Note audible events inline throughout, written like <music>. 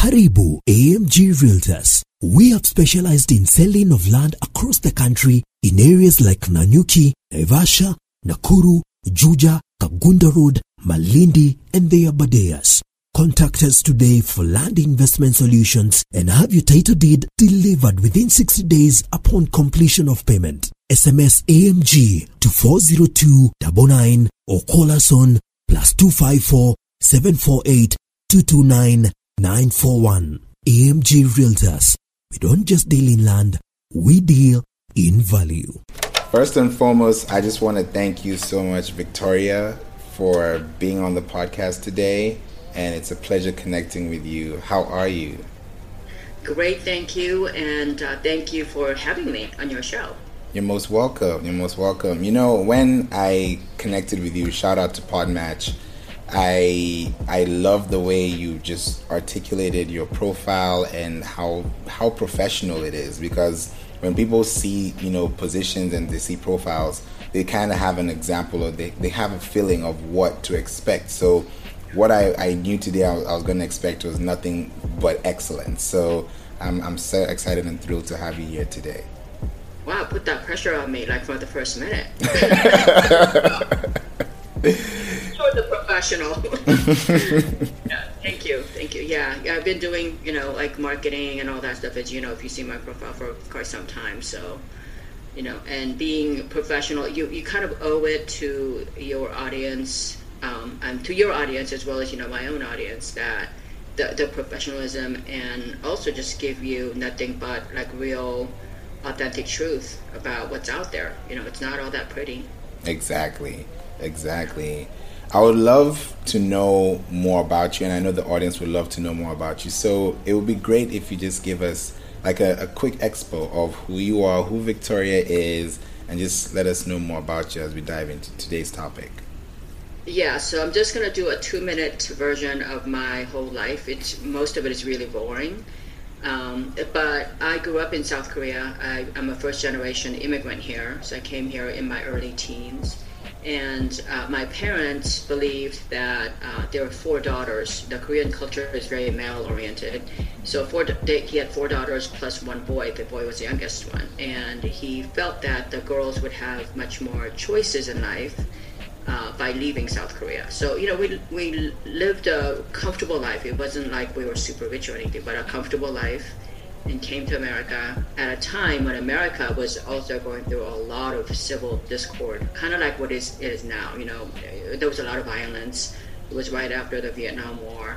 Karibu AMG Realtors. We have specialized in selling of land across the country in areas like Nanyuki, Naivasha, Nakuru, Juja, Kangundo Road, Malindi, and the Aberdares. Contact us today for land investment solutions and have your title deed delivered within 60 days upon completion of payment. SMS AMG to 40299 or call us on plus 254 748 229 941. AMG Realtors. We don't just deal in land, we deal in value. First and foremost, I just want to thank you so much, Victoria, for being on the podcast today. And it's a pleasure connecting with you. How are you? Great, thank you. And uh, thank you for having me on your show. You're most welcome. You're most welcome. You know, when I connected with you, shout out to Podmatch. I I love the way you just articulated your profile and how how professional it is because when people see you know positions and they see profiles, they kind of have an example or they, they have a feeling of what to expect. So what I, I knew today I was, was going to expect was nothing but excellence. So I'm I'm so excited and thrilled to have you here today. Wow, put that pressure on me like for the first minute. <laughs> <laughs> You're the professional. <laughs> yeah, thank you, thank you. Yeah, yeah, I've been doing you know like marketing and all that stuff. As you know, if you see my profile for quite some time, so you know, and being professional, you you kind of owe it to your audience, um, and to your audience as well as you know my own audience that the the professionalism and also just give you nothing but like real authentic truth about what's out there. You know, it's not all that pretty. Exactly. Exactly. I would love to know more about you, and I know the audience would love to know more about you. So it would be great if you just give us like a, a quick expo of who you are, who Victoria is, and just let us know more about you as we dive into today's topic. Yeah, so I'm just gonna do a two-minute version of my whole life. It's most of it is really boring, um, but I grew up in South Korea. I, I'm a first-generation immigrant here, so I came here in my early teens and uh, my parents believed that uh, there were four daughters. The Korean culture is very male oriented, so four, they, he had four daughters plus one boy. The boy was the youngest one, and he felt that the girls would have much more choices in life uh, by leaving South Korea. So you know, we we lived a comfortable life. It wasn't like we were super rich or anything, but a comfortable life and came to America at a time when America was also going through a lot of civil discord, kind of like what is, it is now. You know, there was a lot of violence. It was right after the Vietnam War.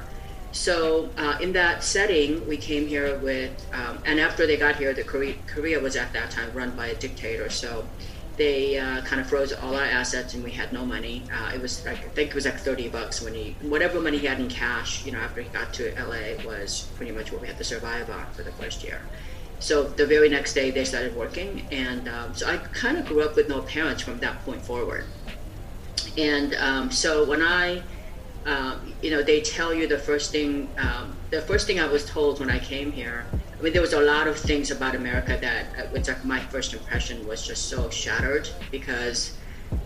So uh, in that setting, we came here with, um, and after they got here, the Korea, Korea was at that time run by a dictator. So they uh, kind of froze all our assets and we had no money. Uh, it was like, I think it was like 30 bucks when he, whatever money he had in cash, you know, after he got to LA was pretty much what we had to survive on for the first year. So the very next day they started working. And um, so I kind of grew up with no parents from that point forward. And um, so when I, um, you know, they tell you the first thing, um, the first thing I was told when I came here I mean, there was a lot of things about America that, uh, which like my first impression was just so shattered because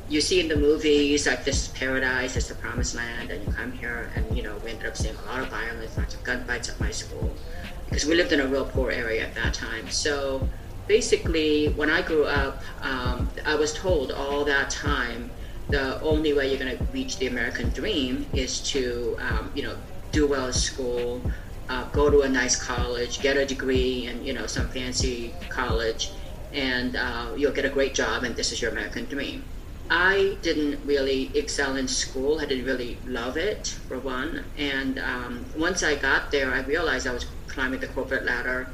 you see in the movies like this is paradise, it's the promised land, and you come here and you know we ended up seeing a lot of violence, lots of gunfights at my school because we lived in a real poor area at that time. So basically, when I grew up, um, I was told all that time the only way you're going to reach the American dream is to um, you know do well at school uh, go to a nice college, get a degree in you know some fancy college, and uh, you'll get a great job, and this is your American dream. I didn't really excel in school. I didn't really love it for one, and um, once I got there, I realized I was climbing the corporate ladder,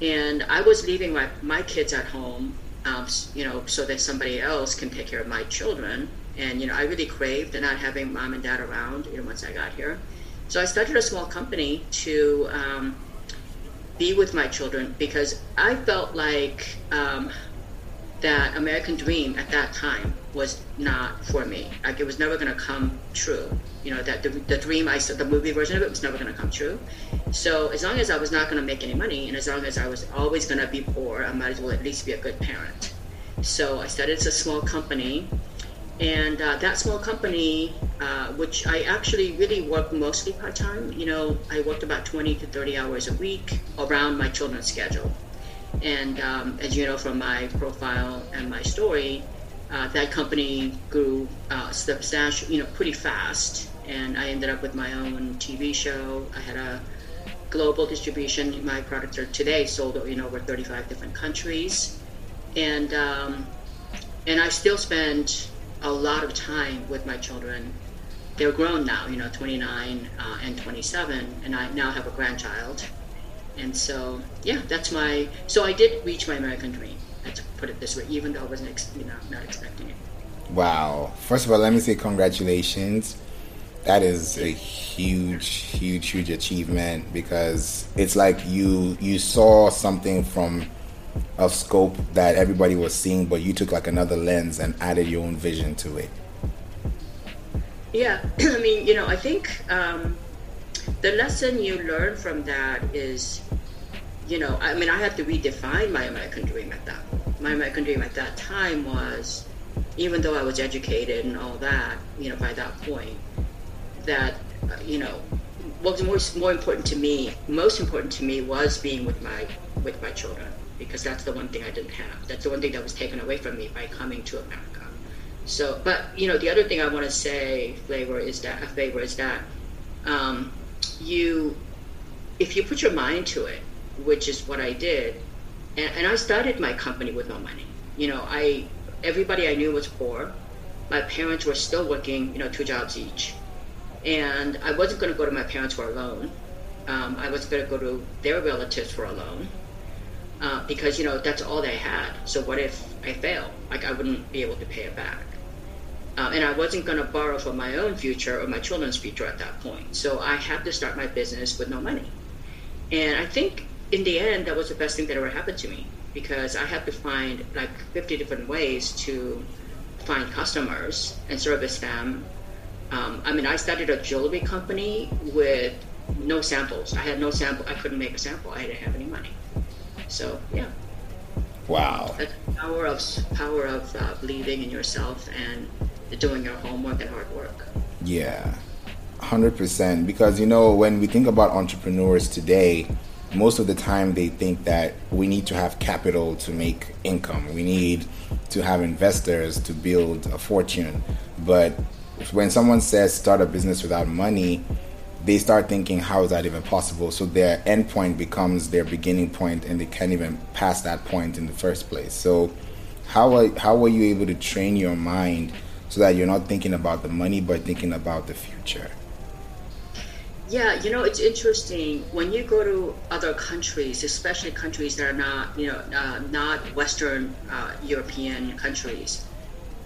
and I was leaving my my kids at home, um, you know, so that somebody else can take care of my children. And you know, I really craved not having mom and dad around. You know, once I got here. So I started a small company to um, be with my children because I felt like um, that American dream at that time was not for me. Like it was never going to come true. You know that the, the dream I saw, the movie version of it was never going to come true. So as long as I was not going to make any money, and as long as I was always going to be poor, I might as well at least be a good parent. So I started a small company And uh, that small company, uh, which I actually really worked mostly part time, you know, I worked about 20 to 30 hours a week around my children's schedule. And um, as you know from my profile and my story, uh, that company grew uh, you know, pretty fast. And I ended up with my own TV show. I had a global distribution. My products are today sold in over 35 different countries, and um, and I still spend a lot of time with my children. They're grown now, you know, 29 uh, and 27, and I now have a grandchild. And so, yeah, that's my. So I did reach my American dream. Let's put it this way, even though I wasn't, ex- you know, not expecting it. Wow! First of all, let me say congratulations. That is a huge, huge, huge achievement because it's like you you saw something from a scope that everybody was seeing, but you took like another lens and added your own vision to it. Yeah, <clears throat> I mean, you know, I think um, the lesson you learn from that is, you know, I mean, I had to redefine my American dream at that. My American dream at that time was, even though I was educated and all that, you know, by that point, that uh, you know, what was more more important to me, most important to me, was being with my with my children because that's the one thing I didn't have. That's the one thing that was taken away from me by coming to America. So, but you know, the other thing I want to say, flavor is that a favor is that um, you, if you put your mind to it, which is what I did, and, and I started my company with no money. You know, I everybody I knew was poor. My parents were still working, you know, two jobs each, and I wasn't going to go to my parents for a loan. Um, I was going to go to their relatives for a loan uh, because you know that's all they had. So what if I fail? Like I wouldn't be able to pay it back. Uh, and I wasn't going to borrow for my own future or my children's future at that point. So I had to start my business with no money. And I think in the end, that was the best thing that ever happened to me because I had to find like 50 different ways to find customers and service them. Um, I mean, I started a jewelry company with no samples. I had no sample. I couldn't make a sample. I didn't have any money. So yeah. Wow. The power of power of uh, believing in yourself and doing your homework and hard work. Yeah, hundred percent. Because you know, when we think about entrepreneurs today, most of the time they think that we need to have capital to make income. We need to have investors to build a fortune. But when someone says start a business without money, they start thinking, how is that even possible? So their end point becomes their beginning point, and they can't even pass that point in the first place. So, how are, how were you able to train your mind so that you're not thinking about the money, but thinking about the future? Yeah, you know, it's interesting when you go to other countries, especially countries that are not, you know, uh, not Western uh, European countries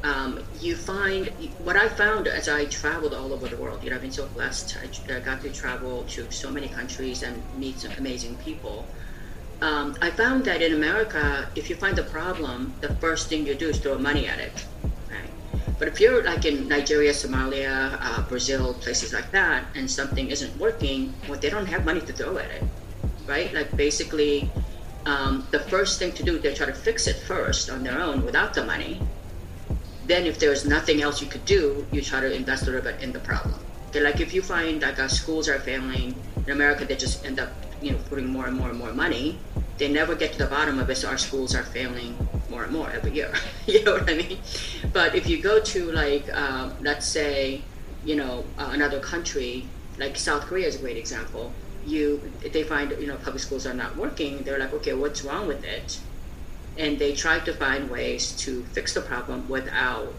um, you find what I found as I traveled all over the world. You know, I've been so blessed. I, got to travel to so many countries and meet some amazing people. Um, I found that in America, if you find a problem, the first thing you do is throw money at it. Right? But if you're like in Nigeria, Somalia, uh, Brazil, places like that, and something isn't working, well, they don't have money to throw at it, right? Like basically, um, the first thing to do, they try to fix it first on their own without the money, then if there's nothing else you could do, you try to invest a little bit in the problem. Okay, like if you find like our schools are failing in America, they just end up you know putting more and more and more money. They never get to the bottom of it, so our schools are failing more and more every year. <laughs> you know what I mean? But if you go to like um, let's say you know uh, another country like South Korea is a great example. You they find you know public schools are not working. They're like, okay, what's wrong with it? And they try to find ways to fix the problem without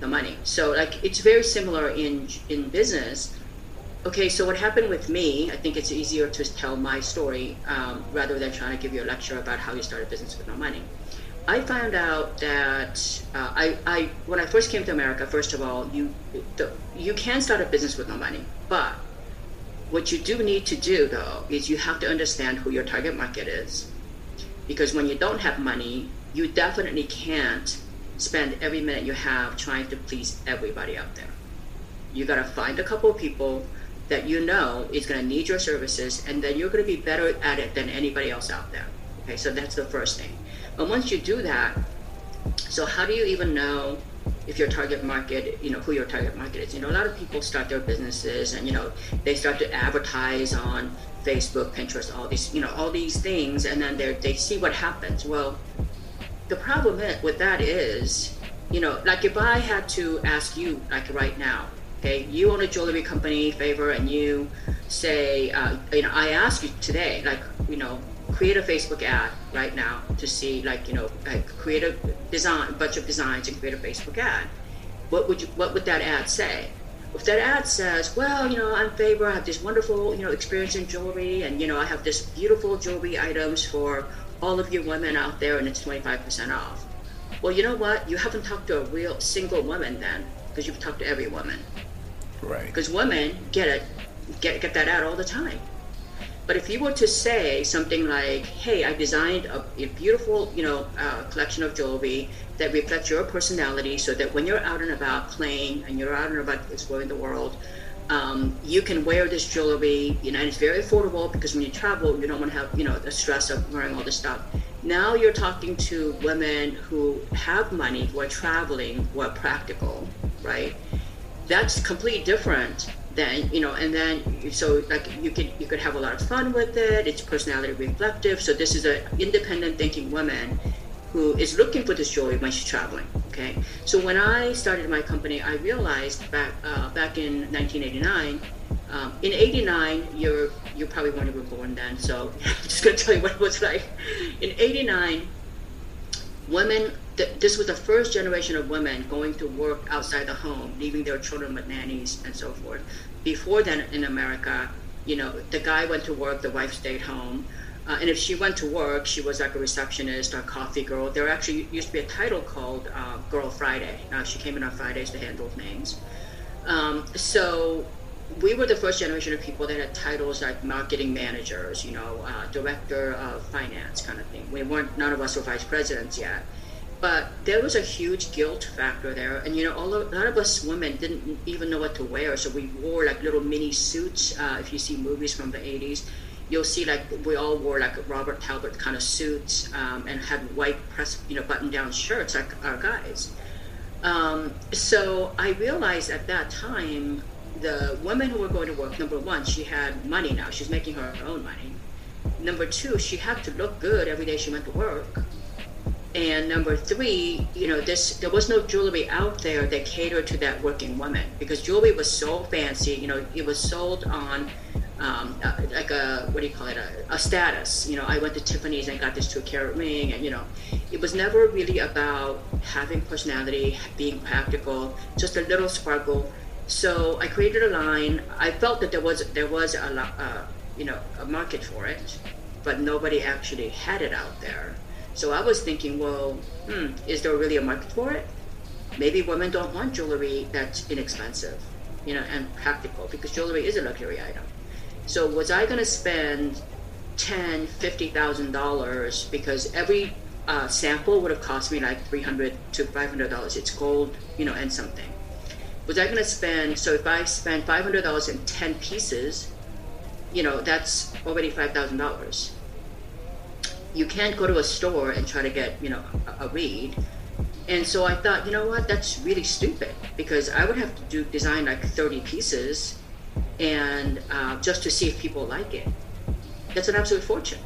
the money. So like it's very similar in in business. Okay, so what happened with me? I think it's easier to tell my story um, rather than trying to give you a lecture about how you start a business with no money. I found out that uh, I, I when I first came to America, first of all, you the, you can start a business with no money, but what you do need to do though is you have to understand who your target market is because when you don't have money, you definitely can't spend every minute you have trying to please everybody out there. You got to find a couple of people that you know is going to need your services, and then you're going to be better at it than anybody else out there. Okay, so that's the first thing. But once you do that, so how do you even know if your target market, you know, who your target market is. You know, a lot of people start their businesses and, you know, they start to advertise on Facebook, Pinterest, all these, you know, all these things, and then they they see what happens. Well, the problem with that is, you know, like if I had to ask you, like right now, okay, you own a jewelry company, favor, and you say, uh, you know, I ask you today, like, you know, create a Facebook ad right now to see, like, you know, like create a design, a bunch of designs, and create a Facebook ad. What would you, what would that ad say? If that ad says, well, you know, I'm favor, I have this wonderful, you know, experience in jewelry, and you know, I have this beautiful jewelry items for all of you women out there, and it's 25% off. Well, you know what? You haven't talked to a real single woman then, because you've talked to every woman. Right. Because women get it, get get that ad all the time. But if you were to say something like, "Hey, I designed a, a beautiful, you know, uh, collection of jewelry that reflects your personality, so that when you're out and about playing and you're out and about exploring the world, um, you can wear this jewelry. You know, and it's very affordable because when you travel, you don't want to have, you know, the stress of wearing all this stuff. Now you're talking to women who have money, who are traveling, who are practical, right? That's completely different then you know and then so like you could you could have a lot of fun with it. It's personality reflective. So this is an independent thinking woman who is looking for this jewelry when she's traveling okay? So when i started my company i realized back uh, back in 1989 um, in 89 you're you probably weren't even born then so <laughs> i'm just going to tell you what it was like. In 89 women th- this was the first generation of women going to work outside the home leaving their children with nannies and so forth. Before then in america you know the guy went to work the wife stayed home. Uh, and if she went to work she was like a receptionist or a coffee girl. There actually used to be a title called uh, girl friday. Uh, she came in on fridays to handle things. Um, so we were the first generation of people that had titles like marketing managers, you know, uh, director of finance kind of thing. We weren't, none of us were vice presidents yet. But there was a huge guilt factor there. And, you know, all of, a lot of us women didn't even know what to wear. So we wore like little mini suits. Uh, if you see movies from the 80s, you'll see like we all wore like Robert Talbot kind of suits um, and had white press, you know, button down shirts like our guys. Um, so I realized at that time the women who were going to work, number one, she had money now. She's making her own money. Number two, she had to look good every day she went to work. And number three, you know, this there was no jewelry out there that catered to that working woman because jewelry was so fancy. You know, it was sold on um, uh, like a what do you call it a, a, status. You know, I went to Tiffany's and got this two carat ring, and you know, it was never really about having personality, being practical, just a little sparkle so I created a line. I felt that there was there was a uh, you know a market for it, but nobody actually had it out there. So I was thinking, well, hmm, is there really a market for it? Maybe women don't want jewelry that's inexpensive, you know, and practical because jewelry is a luxury item. So was I going to spend ten, fifty thousand dollars because every uh, sample would have cost me like three hundred to five hundred dollars. It's gold, you know, and something was I going to spend? So if I spend five hundred dollars in ten pieces, you know that's already five thousand dollars. You can't go to a store and try to get you know a, a reed. And so I thought, you know what, that's really stupid because I would have to do design like thirty pieces, and uh, just to see if people like it. That's an absolute fortune.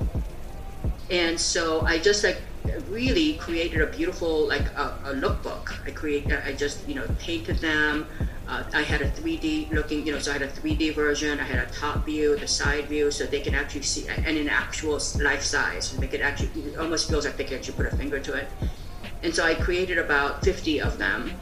And so I just like really created a beautiful like a, a lookbook. I create I just you know painted them. Uh, I had a 3D looking you know so I had a 3D version. I had a top view, the side view, so they can actually see and in actual life size. They could actually it almost feels like they can actually put a finger to it. And so I created about 50 of them.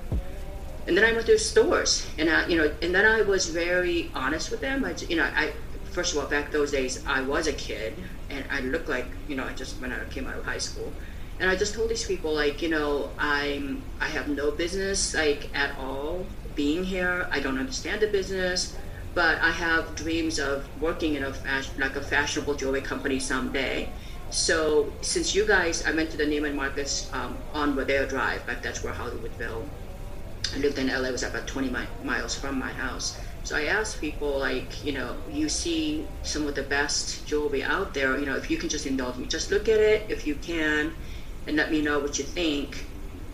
And then I went to stores, and I, you know, and then I was very honest with them. I, you know, I first of all, back those days, I was a kid, and I looked like, you know, I just when I came out of high school, and I just told these people like you know I'm I have no business like at all being here. I don't understand the business, but I have dreams of working in a fashion like a fashionable jewelry company someday. So since you guys, I went to the Neiman Marcus um, on Rodeo Drive, like that's where Hollywoodville. I lived in LA, was about 20 mi- miles from my house. So I asked people, like, you know, you see some of the best jewelry out there, you know, if you can just indulge me, just look at it if you can and let me know what you think.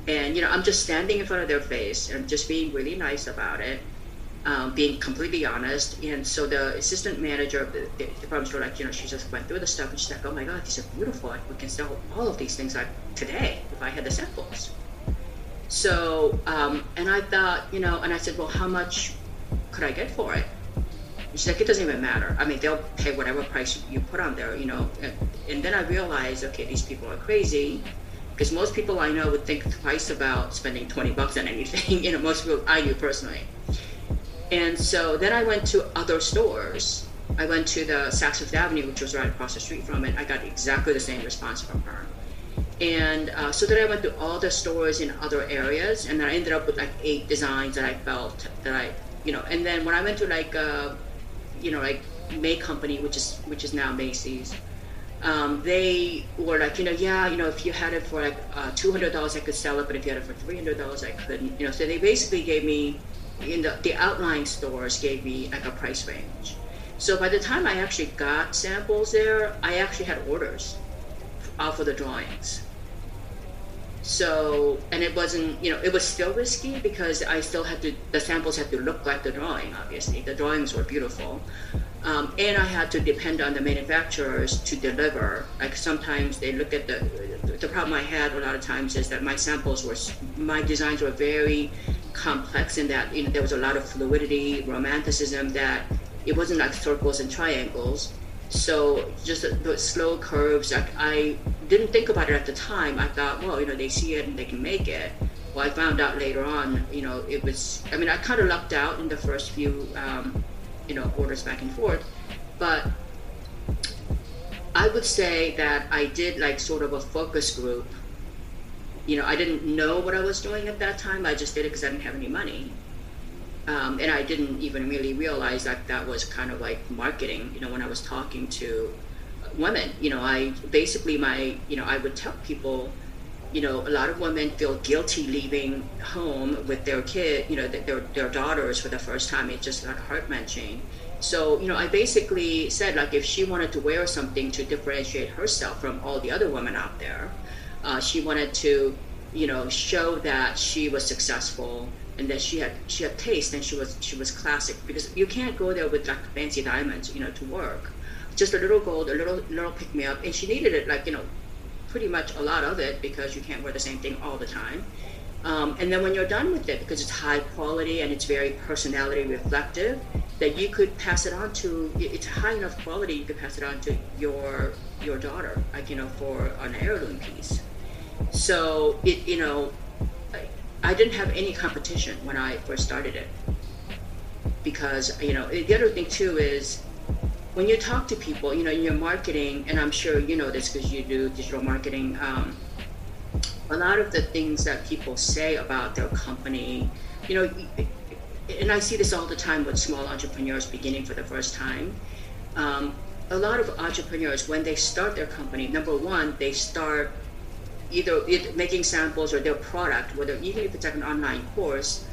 And you know, I'm just standing in front of their face and just being really nice about it, um, being completely honest. And so the assistant manager of the, the department store, like you know, she just went through the stuff and she's like, "Oh my God, these are beautiful! We can sell all of these things like today if I had the samples." So, um, and I thought, you know, and I said, "Well, how much could I get for it?" She's like, it doesn't even matter. I mean, they'll pay whatever price you put on there, you know. And, and then I realized, okay, these people are crazy because most people I know would think twice about spending 20 bucks on anything. <laughs> you know, most people I knew personally. And so then I went to other stores. I went to the Saks Fifth Avenue, which was right across the street from it. I got exactly the same response from her. And uh, so then I went to all the stores in other areas, and I ended up with like eight designs that I felt that I, you know. And then when I went to like, uh, you know, like May Company, which is which is now Macy's, um, they were like, you know, yeah, you know, if you had it for like uh, two hundred dollars, I could sell it, but if you had it for three hundred dollars, I couldn't. You know, so they basically gave me, in the the outline stores gave me like a price range. So by the time I actually got samples there, I actually had orders off of the drawings. So, and it wasn't, you know, it was still risky because I still had to, the samples had to look like the drawing, obviously. The drawings were beautiful. Um, and I had to depend on the manufacturers to deliver. Like sometimes they look at the, the problem I had a lot of times is that my samples were, my designs were very complex in that, you know, there was a lot of fluidity, romanticism that it wasn't like circles and triangles so just the, the, slow curves, like I didn't think about it at the time. I thought, well, you know, they see it and they can make it. Well, I found out later on, you know, it was. I mean, I kind of lucked out in the first few, um, you know, orders back and forth, but I would say that I did like sort of a focus group. You know, I didn't know what I was doing at that time. I just did it because I didn't have any money. Um, and I didn't even really realize that that was kind of like marketing. You know, when I was talking to women, you know, I basically my, you know, I would tell people, you know, a lot of women feel guilty leaving home with their kid, you know, their their daughters for the first time. It's just like heart wrenching. So, you know, I basically said like if she wanted to wear something to differentiate herself from all the other women out there, uh, she wanted to, you know, show that she was successful and that she had she had taste and she was she was classic because you can't go there with like fancy diamonds you know to work just a little gold a little little pick me up. And she needed it like you know pretty much a lot of it because you can't wear the same thing all the time. Um, and then when you're done with it because it's high quality and it's very personality reflective that you could pass it on to it's high enough quality you could pass it on to your your daughter like you know for an heirloom piece. So it you know I didn't have any competition when I first started it. Because, you know, the other thing too is when you talk to people, you know, in your marketing, and I'm sure you know this because you do digital marketing, um, a lot of the things that people say about their company, you know, and I see this all the time with small entrepreneurs beginning for the first time. Um, a lot of entrepreneurs, when they start their company, number one, they start either making samples or their product, whether even if it's like an online course,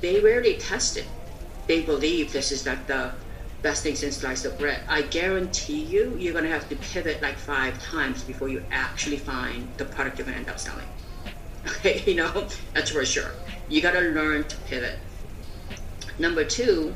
they rarely test it. They believe this is like the best thing since sliced of bread. I guarantee you, you're gonna have to pivot like five times before you actually find the product you're gonna end up selling. <laughs> Okay, you know, that's for sure. You gotta learn to pivot. Number two,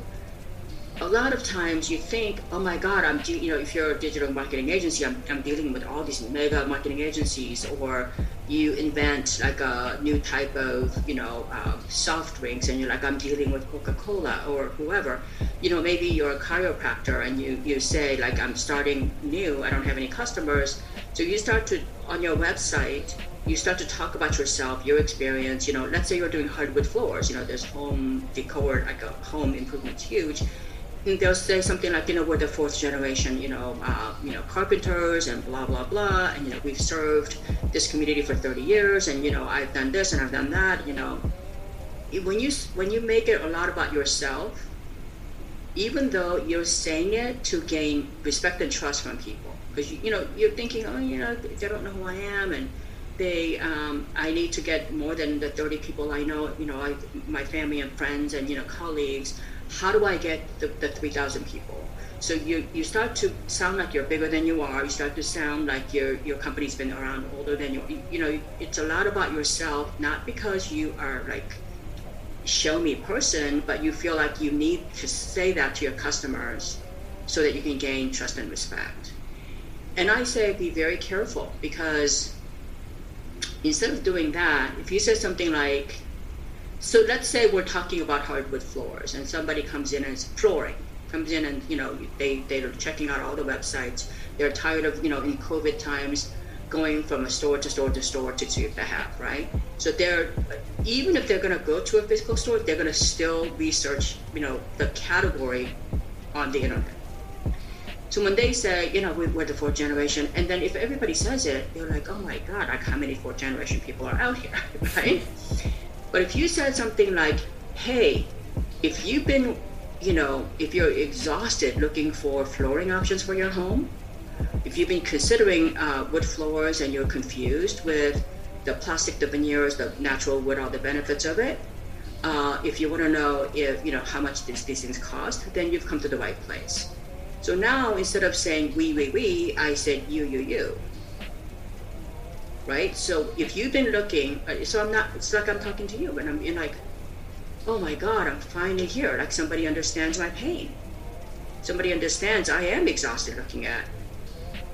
a lot of times you think, oh my God, I'm, you know, if you're a digital marketing agency, I'm, I'm dealing with all these mega marketing agencies, or you invent like a new type of, you know, uh, soft drinks, and you're like, I'm dealing with Coca-Cola or whoever. You know, maybe you're a chiropractor and you, you say like, I'm starting new, I don't have any customers. So you start to, on your website, you start to talk about yourself, your experience. You know, let's say you're doing hardwood floors. You know, there's home decor, like a home improvement, huge they'll say something like, you know, we're the fourth generation, you know, uh, you know, carpenters and blah blah blah, and you know, we've served this community for 30 years, and you know, I've done this and I've done that, you know. When you when you make it a lot about yourself, even though you're saying it to gain respect and trust from people, because you, you know you're thinking, oh, you know, they don't know who I am, and they, um, I need to get more than the 30 people I know, you know, I, my family and friends and you know colleagues how do I get the, the 3,000 people? So you, you start to sound like you're bigger than you are. You start to sound like your your company's been around older than you. You know, it's a lot about yourself, not because you are like show me person, but you feel like you need to say that to your customers so that you can gain trust and respect. And I say be very careful because instead of doing that, if you say something like, so let's say we're talking about hardwood floors and somebody comes in and it's flooring comes in and you know they they're checking out all the websites. They're tired of you know in covid times going from a store to store to store to see if they have right? So they're even if they're going to go to a physical store they're going to still research you know the category on the internet. So when they say, you know, we're the fourth generation, and then if everybody says it, they're like, oh my God, like how many fourth generation people are out here, <laughs> right? But if you said something like, hey, if you've been, you know, if you're exhausted looking for flooring options for your home, if you've been considering uh, wood floors and you're confused with the plastic, the veneers, the natural wood, all the benefits of it, uh, if you want to know if you know how much these, these things cost, then you've come to the right place. So now instead of saying we, we, we, I said you, you, you. Right? So if you've been looking, uh, so I'm not, it's like I'm talking to you and I'm in like, oh my God, I'm finally here. Like somebody understands my pain. Somebody understands I am exhausted looking at.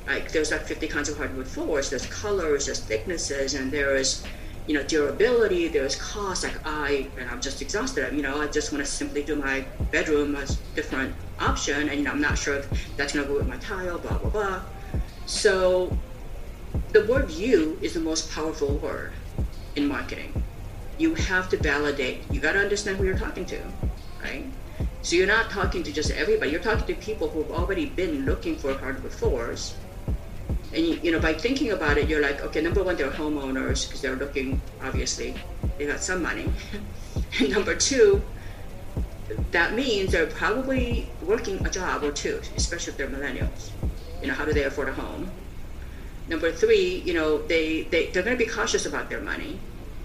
Like there's like 50 kinds of hardwood floors, there's colors, there's thicknesses, and there is, you know, durability, there's cost. Like I, and I'm just exhausted. You know, I just want to simply do my bedroom as different option, and you know, I'm not sure if that's gonna go with my tile, blah blah blah. So, the word "you" is the most powerful word in marketing. You have to validate. You got to understand who you're talking to, right? So you're not talking to just everybody. You're talking to people who've already been looking for hardwood floors. And you, you know, by thinking about it, you're like, okay, number one, they're homeowners because they're looking. Obviously, they got some money. <laughs> and number two, that means they're probably working a job or two, especially if they're millennials. You know, how do they afford a home? Number three, you know, they, they, they're going to be cautious about their money.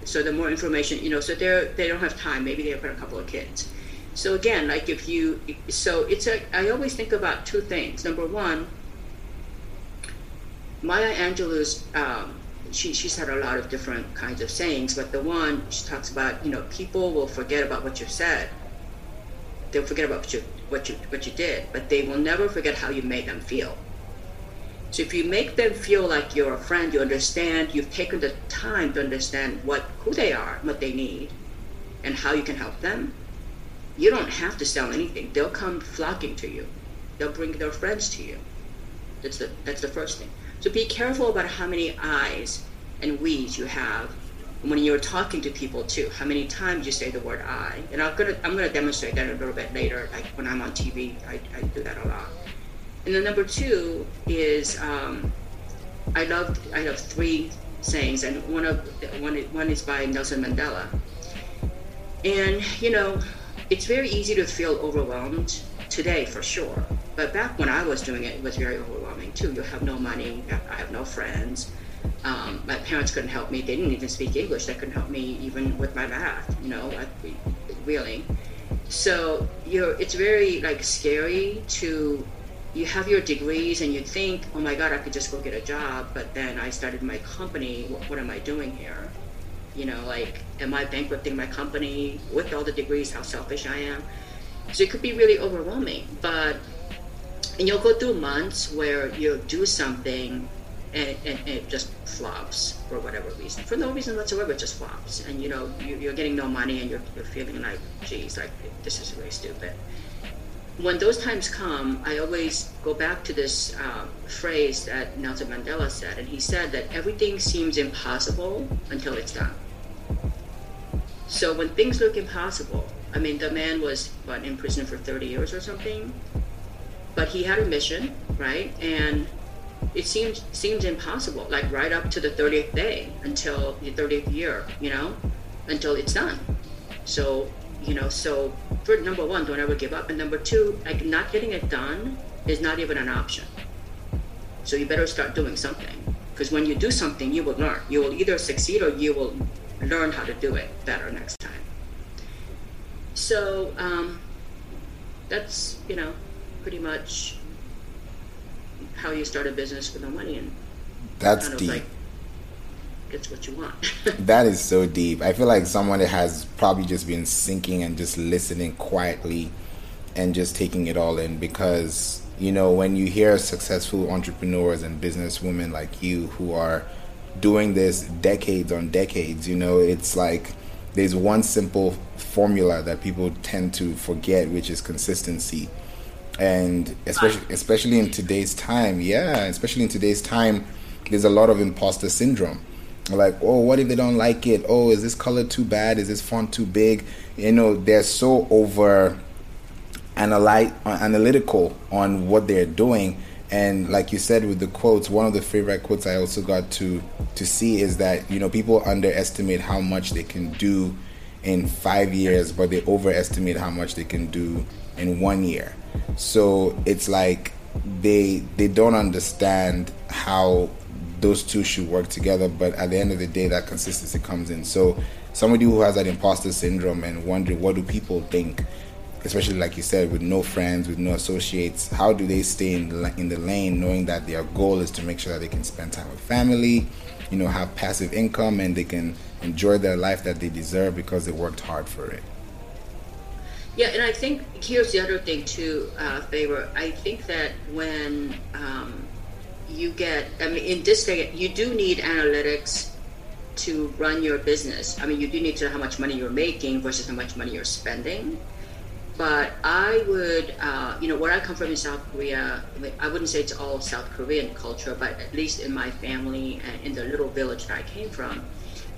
So the more information, you know, so they're, they don't have time. Maybe they have got a couple of kids. So again, like if you, so it's a, I always think about two things. Number one, Maya Angelou's, um, she, she's had a lot of different kinds of sayings, but the one she talks about, you know, people will forget about what you said they'll forget about what you what you what you did, but they will never forget how you made them feel. So if you make them feel like you're a friend, you understand, you've taken the time to understand what who they are, what they need, and how you can help them, you don't have to sell anything. They'll come flocking to you. They'll bring their friends to you. That's the that's the first thing. So be careful about how many eyes and we's you have when you're talking to people too, how many times you say the word I. And I'm gonna I'm gonna demonstrate that a little bit later. Like when I'm on TV, I, I do that a lot. And then number two is um, I love I have three sayings, and one of one one is by Nelson Mandela. And you know, it's very easy to feel overwhelmed today for sure. But back when I was doing it, it was very overwhelming too. You have no money, I have no friends um, my parents couldn't help me. They didn't even speak English. They couldn't help me even with my math. You know, really. So you're. It's very like scary to. You have your degrees and you think, oh my God, I could just go get a job. But then I started my company. What, what am I doing here? You know, like, am I bankrupting my company with all the degrees? How selfish I am. So it could be really overwhelming. But and you'll go through months where you'll do something and, and, and, it just flops for whatever reason. For no reason whatsoever, it just flops. And you know, you, are getting no money and you're, you're feeling like, geez, like this is really stupid. When those times come, I always go back to this um, phrase that Nelson Mandela said, and he said that everything seems impossible until it's done. So when things look impossible, I mean, the man was what, in prison for 30 years or something, but he had a mission, right? And it seems seems impossible like right up to the 30th day until the 30th year you know until it's done so you know so for number one don't ever give up. And number two like not getting it done is not even an option. So you better start doing something. Because when you do something you will learn. You will either succeed or you will learn how to do it better next time. So um, that's you know pretty much how you start a business with no money and That's kind of deep. like gets what you want. <laughs> That is so deep. I feel like someone that has probably just been sinking and just listening quietly and just taking it all in because, you know, when you hear successful entrepreneurs and businesswomen like you who are doing this decades on decades, you know, it's like there's one simple formula that people tend to forget, which is consistency. And especially especially in today's time, yeah, especially in today's time, there's a lot of imposter syndrome like oh what if they don't like it? Oh is this color too bad? Is this font too big? You know they're so over analytical on what they're doing. And like you said with the quotes one of the favorite quotes i also got to to see is that you know people underestimate how much they can do in five years but they overestimate how much they can do in one year. So it's like they they don't understand how those two should work together. But at the end of the day, that consistency comes in. So somebody who has that imposter syndrome and wondering what do people think, especially like you said, with no friends, with no associates, how do they stay in the, in the lane, knowing that their goal is to make sure that they can spend time with family, you know, have passive income, and they can enjoy their life that they deserve because they worked hard for it. Yeah, and I think here's the other thing too, uh. I think that when um, you get, I mean, in this day, you do need analytics to run your business. I mean, you do need to know how much money you're making versus how much money you're spending. But I would, uh, you know, where I come from in South Korea, I wouldn't say it's all South Korean culture, but at least in my family and in the little village that I came from,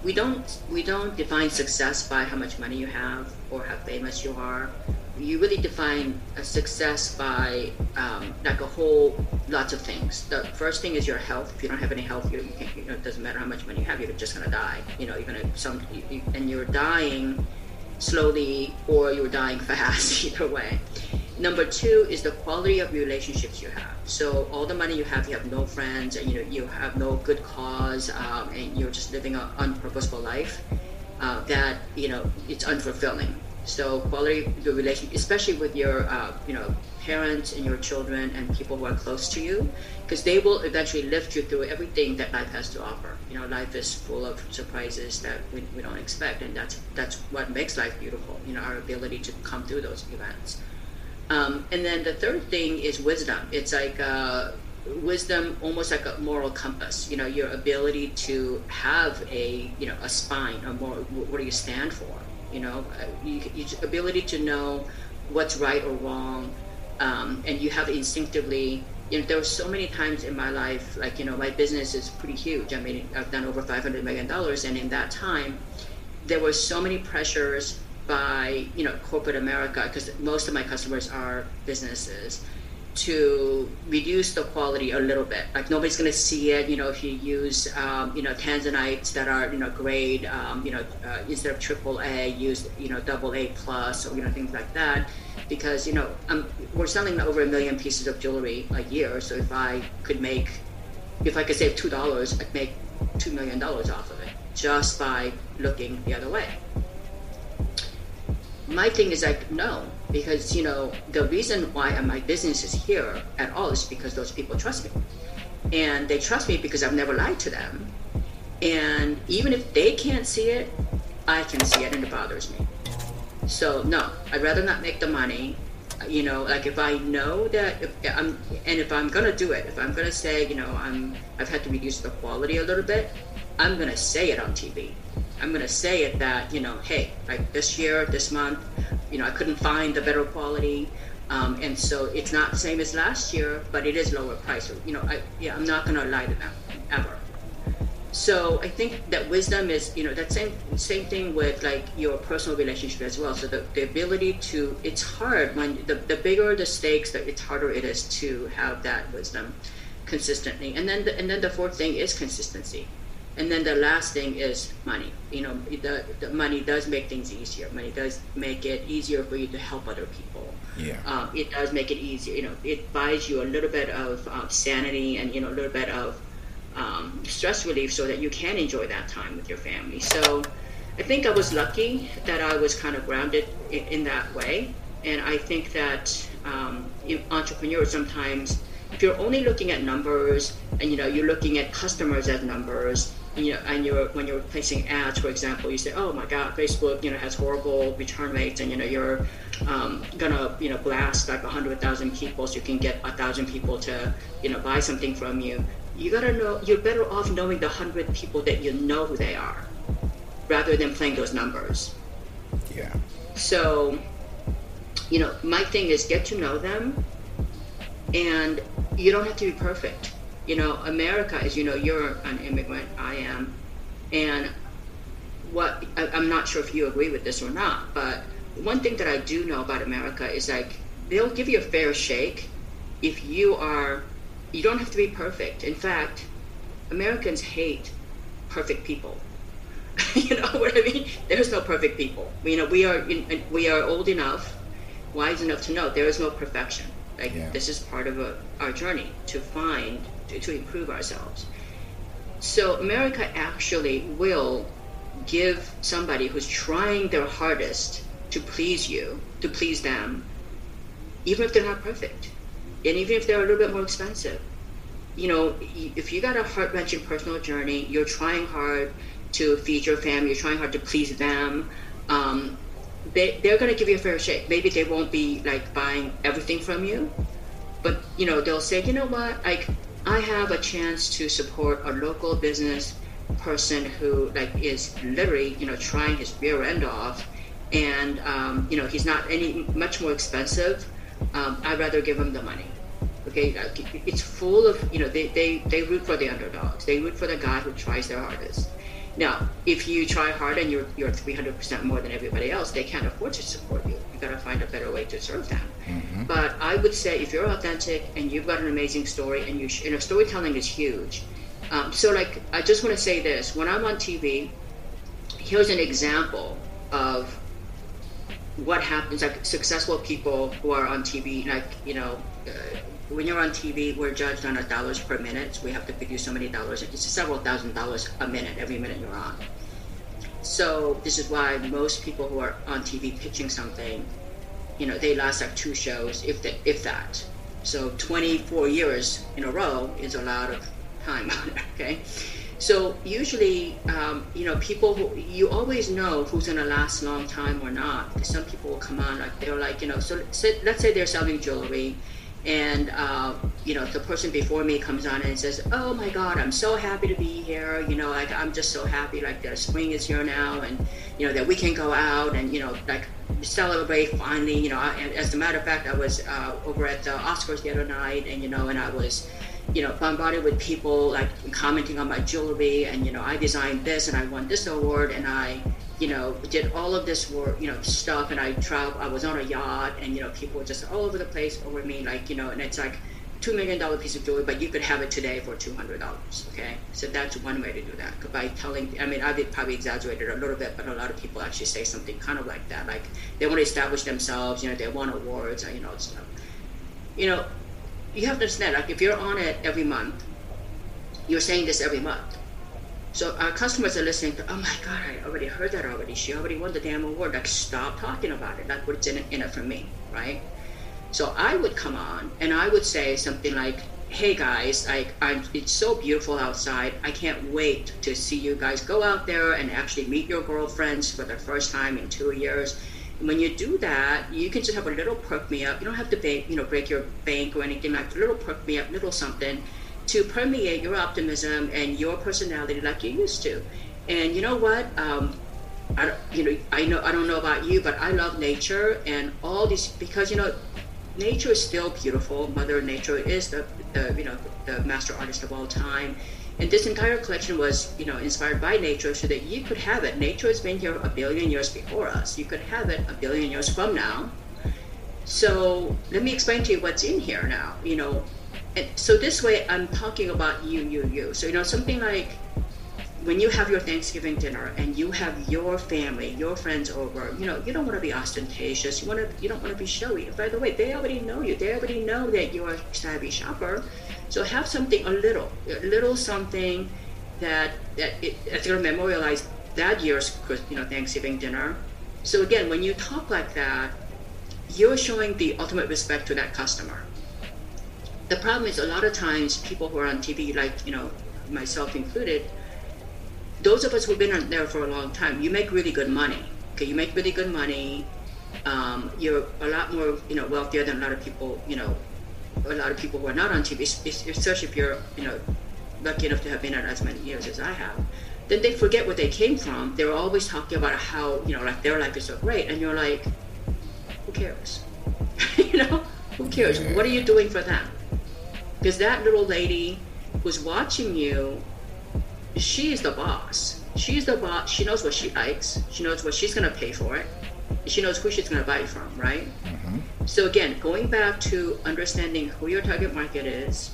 we don't we don't define success by how much money you have or how famous you are. You really define a success by um, like a whole lots of things. The first thing is your health. If you don't have any health, you, you, can't, you know, it doesn't matter how much money you have. You're just gonna die. You know, you're gonna some you, and you're dying slowly or you're dying <laughs> fast. Either way. Number two is the quality of relationships you have. So all the money you have, you have no friends, and you know you have no good cause, um, and you're just living an unpurposeful life. Uh, that you know it's unfulfilling. So quality of your relationship, especially with your uh, you know parents and your children and people who are close to you, because they will eventually lift you through everything that life has to offer. You know, life is full of surprises that we, we don't expect, and that's that's what makes life beautiful. You know, our ability to come through those events. Um, and then the third thing is wisdom. It's like uh, wisdom, almost like a moral compass. You know, your ability to have a you know a spine, a more what do you stand for? You know, uh, you, you, ability to know what's right or wrong, um, and you have instinctively. You know, there were so many times in my life, like you know, my business is pretty huge. I mean, I've done over five hundred million dollars, and in that time, there were so many pressures by you know corporate America because most of my customers are businesses to reduce the quality a little bit. Like nobody's going to see it. You know, if you use um, you know tanzanites that are you know grade um, you know uh, instead of triple A, use you know double A plus or you know things like that. Because you know um, we're selling over a million pieces of jewelry a year. So if I could make, if I could save two dollars, I'd make two million dollars off of it just by looking the other way my thing is like no because you know the reason why my business is here at all is because those people trust me. And they trust me because i've never lied to them. And even if they can't see it i can see it and it bothers me. So no i'd rather not make the money. You know like if i know that if i'm and if i'm gonna do it if i'm gonna say you know i'm i've had to reduce the quality a little bit i'm gonna say it on tv I'm going to say it that, you know, hey, like this year, this month, you know, I couldn't find the better quality. Um, and so it's not the same as last year, but it is lower price. So, you know, I, yeah, I'm not going to lie to them ever. So I think that wisdom is, you know, that same same thing with like your personal relationship as well. So the, the ability to, it's hard when the, the bigger the stakes, that it's harder it is to have that wisdom consistently. And then the, and then the fourth thing is consistency and then the last thing is money. You know the, the money does make things easier. Money does make it easier for you to help other people. Yeah. Um, it does make it easier. You know it buys you a little bit of uh, sanity and you know a little bit of um, stress relief so that you can enjoy that time with your family. So i think i was lucky that i was kind of grounded in, in that way. And i think that um, entrepreneurs sometimes if you're only looking at numbers and you know you're looking at customers as numbers you know, and you're when you're placing ads, for example, you say, "Oh my God, Facebook, you know, has horrible return rates," and you know, you're um, gonna, you know, blast like a hundred thousand people so you can get a thousand people to, you know, buy something from you. You gotta know you're better off knowing the hundred people that you know who they are, rather than playing those numbers. Yeah. So, you know, my thing is get to know them, and you don't have to be perfect. You know, America, as you know, you're an immigrant, I am, and what I, I'm not sure if you agree with this or not, but one thing that I do know about America is like they'll give you a fair shake if you are. You don't have to be perfect. In fact, Americans hate perfect people. <laughs> you know what I mean? There's no perfect people. You know, we are we are old enough, wise enough to know there is no perfection. Like Yeah. this is part of a, our journey to find to, improve ourselves. So America actually will give somebody who's trying their hardest to please you, to please them, even if they're not perfect, and even if they're a little bit more expensive. You know, if you got a heart wrenching personal journey, you're trying hard to feed your family, you're trying hard to please them. Um, they, they're going to give you a fair shake. Maybe they won't be like buying everything from you, but you know they'll say, you know what, like I have a chance to support a local business person who like is literally you know trying his rear end off, and um, you know he's not any much more expensive. Um, I'd rather give him the money. Okay, it's full of you know they, they they root for the underdogs. They root for the guy who tries their hardest. Now, if you try hard and you're you're 300% more than everybody else, they can't afford to support you. You got to find a better way to serve them. But I would say if you're authentic and you've got an amazing story, and you, sh- you know, storytelling is huge. Um, so, like, I just want to say this: when I'm on TV, here's an example of what happens. Like successful people who are on TV, like you know, uh, when you're on TV, we're judged on our dollars per minute. We have to you so many dollars. It's several thousand dollars a minute every minute you're on. So this is why most people who are on TV pitching something, you know, they last like two shows, if if that. So 24 years in a row is a lot of time on <laughs> it. Okay, so usually, um, you know, people who you always know who's gonna last a long time or not. Some people will come on like they're like, you know, so let's say they're selling jewelry, and uh, you know the person before me comes on and says oh my god i'm so happy to be here you know like i'm just so happy like the spring is here now and you know that we can go out and you know like celebrate finally you know I, as a matter of fact i was uh, over at the oscars the other night and you know and i was you know bombarded with people like commenting on my jewelry and you know i designed this and i won this award and i you know did all of this work you know stuff and i traveled i was on a yacht and you know people were just all over the place over me like you know and it's like two million dollar piece of jewelry but you could have it today for two hundred dollars okay? So that's one way to do that by telling i mean i did probably exaggerated a little bit but a lot of people actually say something kind of like that like they want to establish themselves you know they want awards you know stuff. You know you have to understand like if you're on it every month you're saying this every month so our customers are listening to, oh my God, I already heard that already. She already won the damn award. Like, stop talking about it. Like, what's in it, in it for me, right? So I would come on and I would say something like, hey guys, like, I'm, it's so beautiful outside. I can't wait to see you guys go out there and actually meet your girlfriends for the first time in two years. And when you do that, you can just have a little perk me up. You don't have to, ba- you know, break your bank or anything like a little perk me up, little something to permeate your optimism and your personality like you used to. And you know what? Um, I don't, you know, I know I don't know about you, but I love nature and all these because you know, nature is still beautiful. Mother Nature is the, the you know the master artist of all time. And this entire collection was, you know, inspired by nature so that you could have it. Nature has been here a billion years before us. You could have it a billion years from now. So let me explain to you what's in here now. You know, and so this way I'm talking about you, you, you. So you know something like when you have your Thanksgiving dinner and you have your family, your friends over, you know, you don't want to be ostentatious. You want to, you don't want to be showy. By the way, they already know you. They already know that you're a savvy shopper. So have something a little, a little something that that it, that's going to memorialize that year's, you know, Thanksgiving dinner. So again, when you talk like that, you're showing the ultimate respect to that customer. The problem is a lot of times people who are on TV, like you know myself included, those of us who've been on there for a long time, you make really good money. Okay, you make really good money. Um, you're a lot more you know wealthier than a lot of people you know a lot of people who are not on TV, especially if you're you know lucky enough to have been on as many years as I have then they forget where they came from. They're always talking about how, you know, like their life is so great. And you're like, who cares? <laughs> you know, who cares? What are you doing for them? Because that little lady who's watching you, she is the boss. She's the boss. She knows what she likes. She knows what she's going to pay for it. She knows who she's going to buy it from, right? Mm-hmm. So, again, going back to understanding who your target market is,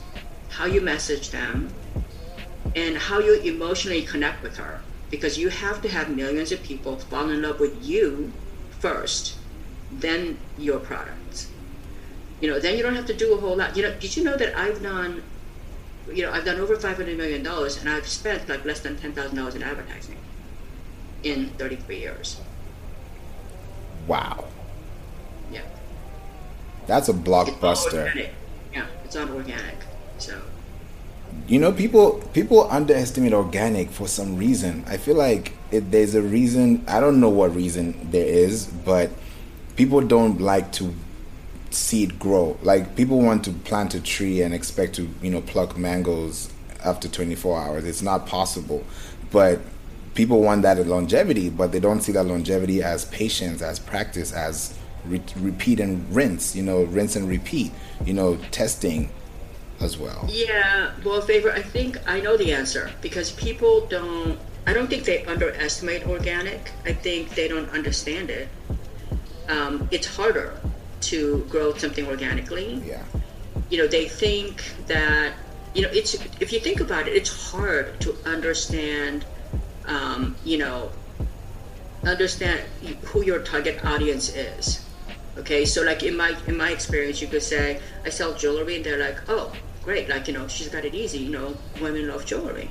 how you message them, and how you emotionally connect with her because you have to have millions of people fall in love with you first then your product you know then you don't have to do a whole lot. You know did you know that i've done you know i've done over 500 million dollars and i've spent like less than $10000 in advertising in 33 years? Wow. Yeah. That's a blockbuster. it's yeah it's not organic so. You know people people underestimate organic for some reason. I feel like it, there's a reason i don't know what reason there is but people don't like to see it grow like people want to plant a tree and expect to you know pluck mangoes after 24 hours it's not possible but people want that longevity but they don't see that longevity as patience as practice as re- repeat and rinse you know rinse and repeat you know testing as well? Yeah, well, favor, I think I know the answer because people don't. I don't think they underestimate organic. I think they don't understand it. Um, it's harder to grow something organically. Yeah. You know, they think that you know it's if you think about it, it's hard to understand. Um, you know, understand who your target audience is. Okay, so like in my in my experience, you could say I sell jewelry, and they're like, oh, great. Like, you know, she's got it easy. You know, women love jewelry.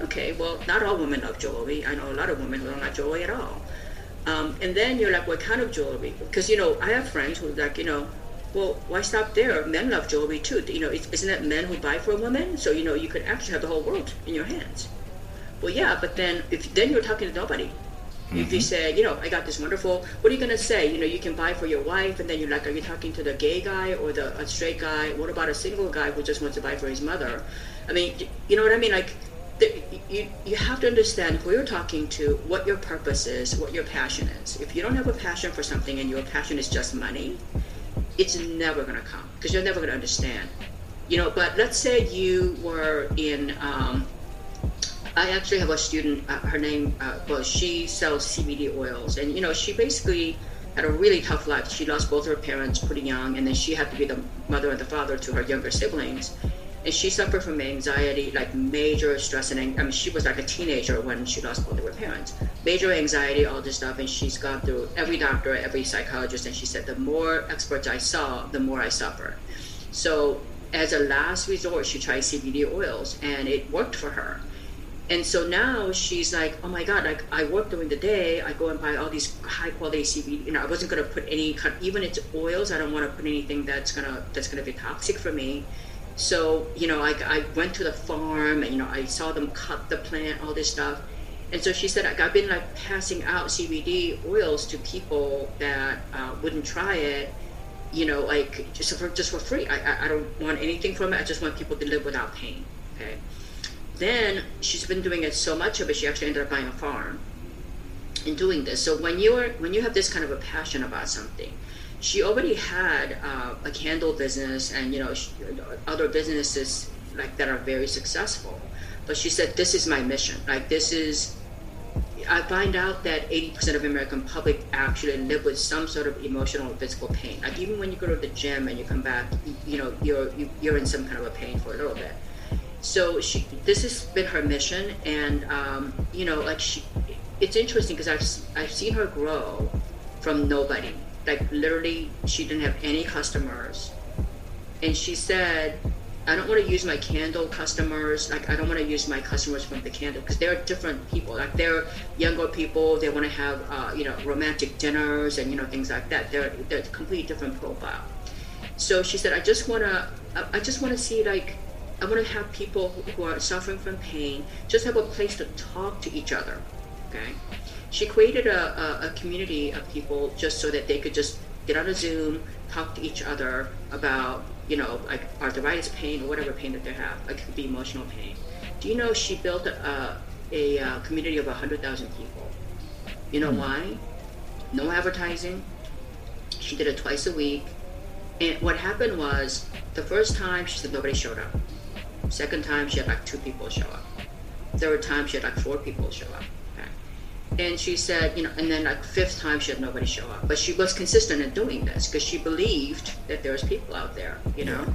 Okay, well, not all women love jewelry. I know a lot of women who don't like jewelry at all. Um, and then you're like, what kind of jewelry? Because, you know, I have friends who like, you know, well, why stop there? Men love jewelry too. You know, isn't it men who buy for women? So, you know, you could actually have the whole world in your hands. Well, yeah, but then if then you're talking to nobody. Mm-hmm. If you say, you know, I got this wonderful, what are you gonna say? You know, you can buy for your wife, and then you're like, are you talking to the gay guy or the a straight guy? What about a single guy who just wants to buy for his mother? I mean, you know what I mean? Like, the, you you have to understand who you're talking to, what your purpose is, what your passion is. If you don't have a passion for something and your passion is just money, it's never gonna come because you're never gonna understand. You know, but let's say you were in. Um, I actually have a student. Uh, her name, uh, well, she sells CBD oils, and you know, she basically had a really tough life. She lost both her parents pretty young, and then she had to be the mother and the father to her younger siblings. And she suffered from anxiety, like major stress and I mean, she was like a teenager when she lost both of her parents. Major anxiety, all this stuff, and she's gone through every doctor, every psychologist, and she said the more experts I saw, the more I suffered. So as a last resort, she tried CBD oils, and it worked for her and so now she's like, oh my god, like I work during the day, I go and buy all these high quality CBD. You know, I wasn't gonna put any even it's oils. I don't want to put anything that's gonna that's gonna be toxic for me. So you know, I, I went to the farm and you know I saw them cut the plant, all this stuff. And so she said, I've been like passing out CBD oils to people that uh, wouldn't try it, you know, like just for just for free. I, I I don't want anything from it. I just want people to live without pain. Okay then she's been doing it so much of it she actually ended up buying a farm in doing this so when you're when you have this kind of a passion about something she already had uh, a candle business and you know she, other businesses like that are very successful. But she said this is my mission. Like this is I find out that 80% of American public actually live with some sort of emotional or physical pain. Like even when you go to the gym and you come back, you know, you're you, are you are in some kind of a pain for a little bit. So she this has been her mission and um, you know like she it's interesting because I've, I've seen her grow from nobody like literally she didn't have any customers and she said I don't want to use my candle customers. Like I don't want to use my customers from the candle because they're different people. Like they're younger people. They want to have uh, you know romantic dinners and you know things like that. They're they're completely different profile. So she said, I just want to I just want to see like I want to have people who are suffering from pain just have a place to talk to each other. Okay. She created a, a, a community of people just so that they could just get on a Zoom, talk to each other about you know, like arthritis pain or whatever pain that they have. Like it could be emotional pain. Do you know she built a, a, a community of 100,000 people? You know mm. why? No advertising. She did it twice a week. And what happened was the first time she said nobody showed up. Second time she had like two people show up. Third time she had like four people show up and she said, you know, and then like fifth time she had nobody show up, but she was consistent in doing this because she believed that there was people out there, you know.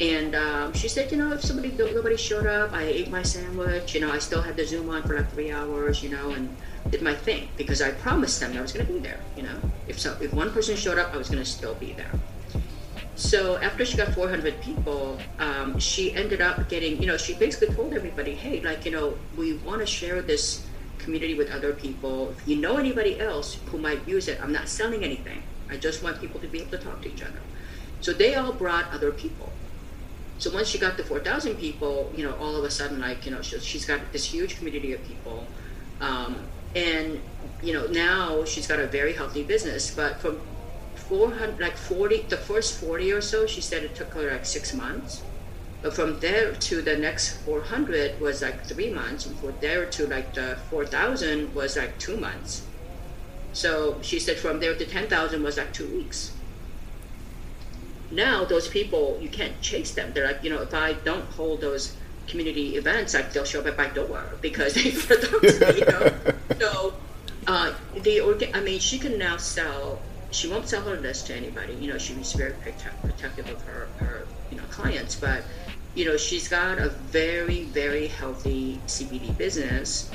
And um, she said, you know, if somebody nobody showed up, I ate my sandwich. You know, I still had the Zoom on for like three hours. You know, and did my thing because I promised them that I was going to be there. You know, if so, if one person showed up, I was going to still be there. So after she got 400 people, um, she ended up getting, you know, she basically told everybody, hey, like, you know, we want to share this community with other people. If you know anybody else who might use it, I'm not selling anything. I just want people to be able to talk to each other. So they all brought other people. So once she got to 4,000 people, you know, all of a sudden, like, you know, she, has got this huge community of people. Um, and, you know, now she's got a very healthy business. But from 400, like 40, the first 40 or so, she said it took her like six months but from there to the next 400 was like three months, and from there to like the 4,000 was like two months. So she said from there to 10,000 was like two weeks. Now those people, you can't chase them. They're like, you know, if I don't hold those community events, like they'll show up at my door <laughs> because they <laughs> me, you know. <laughs> so uh, the organ- I mean, she can now sell. She won't sell her list to anybody. You know, she she's very protective of her, her you know clients, but you know, she's got a very, very healthy CBD business.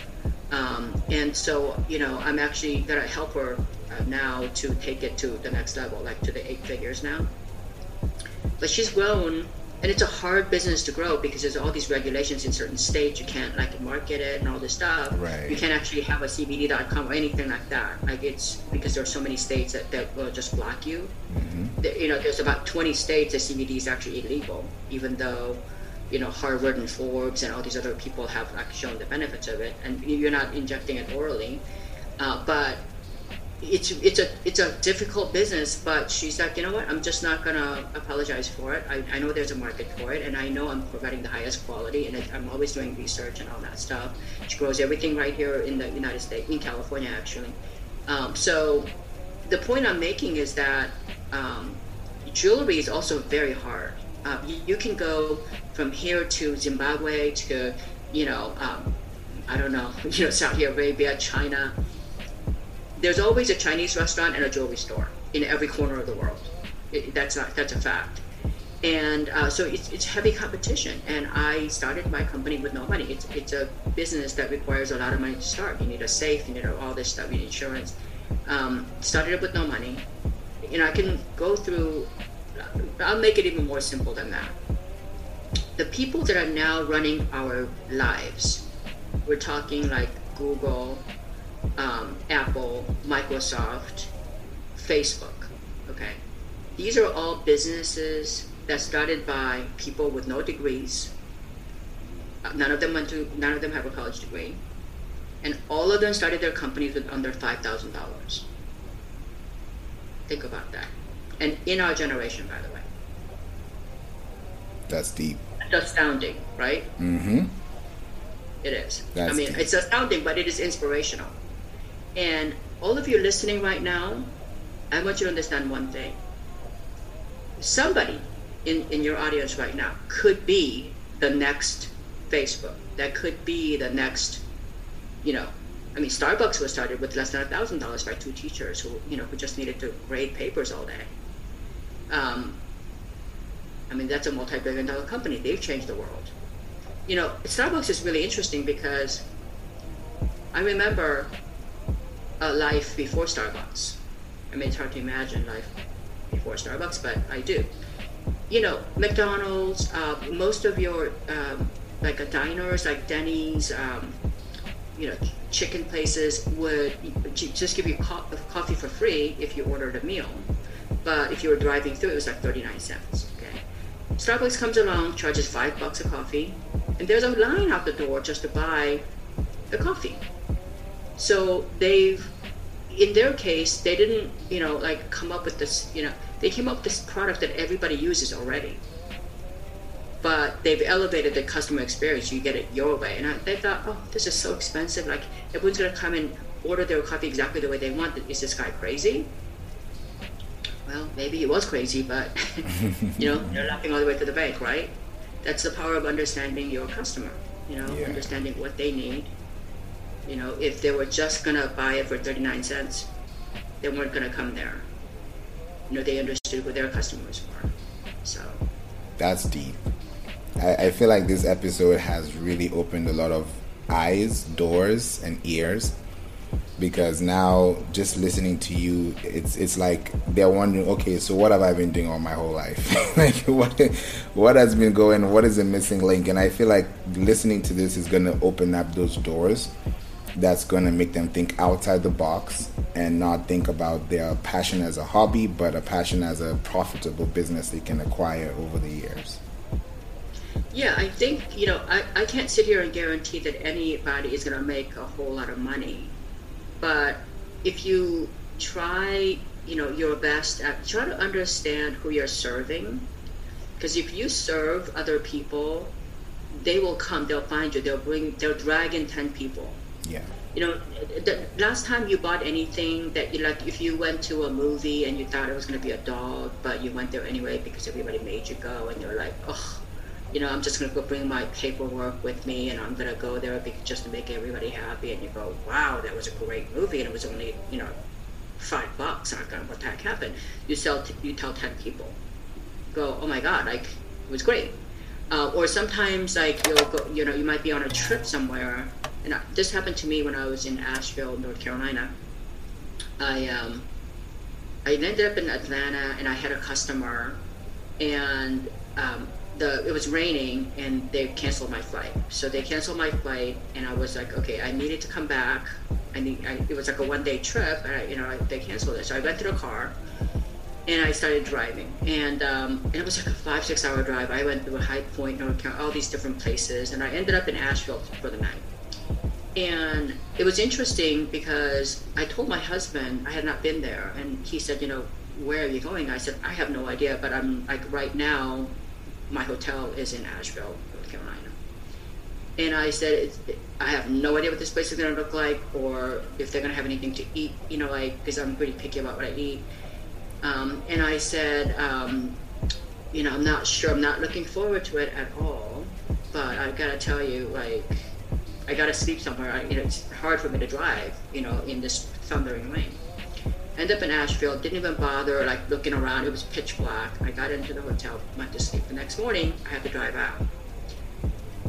Um, and so, you know, I'm actually going to help her uh, now to take it to the next level, like to the eight figures now. But she's grown, and it's a hard business to grow because there's all these regulations in certain states. You can't like market it and all this stuff. Right. You can't actually have a CBD.com or anything like that. Like it's because there are so many states that, that will just block you. Mm-hmm. You know, there's about 20 states that CBD is actually illegal, even though you know Harvard and Forbes and all these other people have like shown the benefits of it, and you're not injecting it orally, uh, but it's it's a it's a difficult business. But she's like, you know what? I'm just not gonna apologize for it. I, I know there's a market for it, and I know I'm providing the highest quality, and I'm always doing research and all that stuff. She grows everything right here in the United States, in California, actually. Um, so the point I'm making is that um, jewelry is also very hard uh, you, you, can go from here to Zimbabwe to, you know, um, I don't know, <laughs> you know, Saudi Arabia, China. There's always a Chinese restaurant and a jewelry store in every corner of the world. It, that's not that's a fact. And uh, so it's, it's heavy competition. And I started my company with no money. It's, it's a business that requires a lot of money to start. You need a safe, you need all this stuff, you need insurance. Um, started it with no money. You know, I can go through I'll make it even more simple than that. The people that are now running our lives, we're talking like Google, um, Apple, Microsoft, Facebook. Okay, these are all businesses that started by people with no degrees. Uh, none of them went to. None of them have a college degree, and all of them started their companies with under five thousand dollars. Think about that and in our generation, by the way. That's deep. That's astounding, right? Mm-hmm. It is. That's I mean, deep. it's astounding, but it is inspirational. And all of you listening right now, I want you to understand one thing. Somebody in, in your audience right now could be the next Facebook. That could be the next, you know, I mean, Starbucks was started with less than a thousand dollars by two teachers who, you know, who just needed to grade papers all day. Um, I mean, that's a multi-billion dollar company. They've changed the world. You know, Starbucks is really interesting because I remember a life before Starbucks. I mean, it's hard to imagine life before Starbucks, but I do. you know, McDonald's, uh, most of your um, like a diners like Denny's, um, you know, chicken places would just give you co- coffee for free if you ordered a meal. But if you were driving through, it was like 39 cents. Okay. Starbucks comes along, charges five bucks a coffee, and there's a line out the door just to buy the coffee. So they've, in their case, they didn't, you know, like come up with this, you know, they came up with this product that everybody uses already. But they've elevated the customer experience. You get it your way. And I, they thought, oh, this is so expensive. Like, everyone's going to come and order their coffee exactly the way they want. Is this guy crazy? Well, maybe he was crazy, but, <laughs> you know, you're laughing all the way to the bank, right? That's the power of understanding your customer, you know, Yeah. understanding what they need. You know, if they were just to buy it for 39 cents, they weren't to come there. You know, they understood who their customers were. So, That's deep. I, I feel like this episode has really opened a lot of eyes, doors, and ears. Because now, just listening to you, it's it's like they're wondering, okay, so what have I been doing all my whole life? <laughs> like, what what has been going? What is the missing link? And I feel like listening to this is going to open up those doors. That's going to make them think outside the box and not think about their passion as a hobby, but a passion as a profitable business they can acquire over the years. yeah, I think, you know, I, I can't sit here and guarantee that anybody is going to make a whole lot of money. But if you try, you know, your best at try to understand who you're serving, because if you serve other people, they will come, they'll find you, they'll bring, they'll drag in 10 people. Yeah. you know the last time you bought anything that you like if you went to a movie and you thought it was going to be a dog but you went there anyway because everybody made you go and you're like oh you know i'm just going to go bring my paperwork with me and i'm going to go there just to make everybody happy and you go wow that was a great movie and it was only you know five bucks and i go what the heck happened. You sell t- you tell 10 people. Go oh my god like it was great. Uh, or sometimes like you'll go you know you might be on a trip somewhere and I, this happened to me when I was in Asheville, North Carolina. I um, I ended up in Atlanta, and I had a customer, and um, the it was raining, and they canceled my flight. So they canceled my flight, and I was like, okay, I needed to come back. I need. I, it was like a one day trip, and I, you know I, they canceled it. So I went to the car, and I started driving, and um, and it was like a five six hour drive. I went through a High Point, North Carolina, all these different places, and I ended up in Asheville for the night. And it was interesting because I told my husband I had not been there, and he said, you know, where are you going? I said, I have no idea, but I'm like right now, my hotel is in Asheville, North Carolina. And I said, I have no idea what this place is going to look like, or if they're going to have anything to eat, you know, like because I'm pretty picky about what I eat. Um, and I said, um, you know, I'm not sure. I'm not looking forward to it at all. But I've gotta tell you, like, I gotta sleep somewhere. I, you know, it's hard for me to drive, you know, in this thundering rain. End up in Asheville. Didn't even bother like looking around. It was pitch black. I got into the hotel, went to sleep. The next morning, I had to drive out.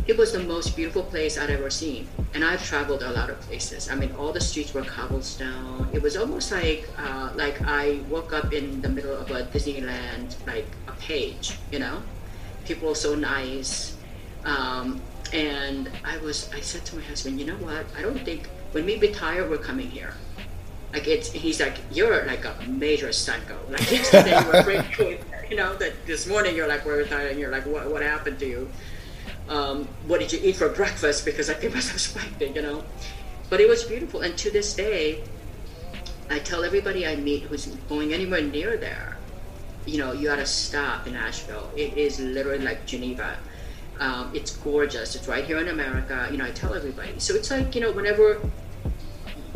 It was the most beautiful place I'd ever seen, and I've traveled a lot of places. I mean, all the streets were cobblestone. It was almost like uh, like I woke up in the middle of a Disneyland, like a page. You know, people were so nice, um, and I was. I said to my husband, you know what? I don't think when we retire, we're coming here. Like it's, he's like, you're like a major psycho. <laughs> Like yesterday <laughs> you were great, you know, that this morning you're like, we're retiring. You're like, what, what happened to you? um, what did you eat for breakfast? Because I think <laughs> myself spiking, you know. But it was beautiful, and to this day, I tell everybody I meet who's going anywhere near there, you know, you gotta stop in Asheville. It is literally like Geneva. Um, it's gorgeous. It's right here in America. You know, I tell everybody. So it's like you know, whenever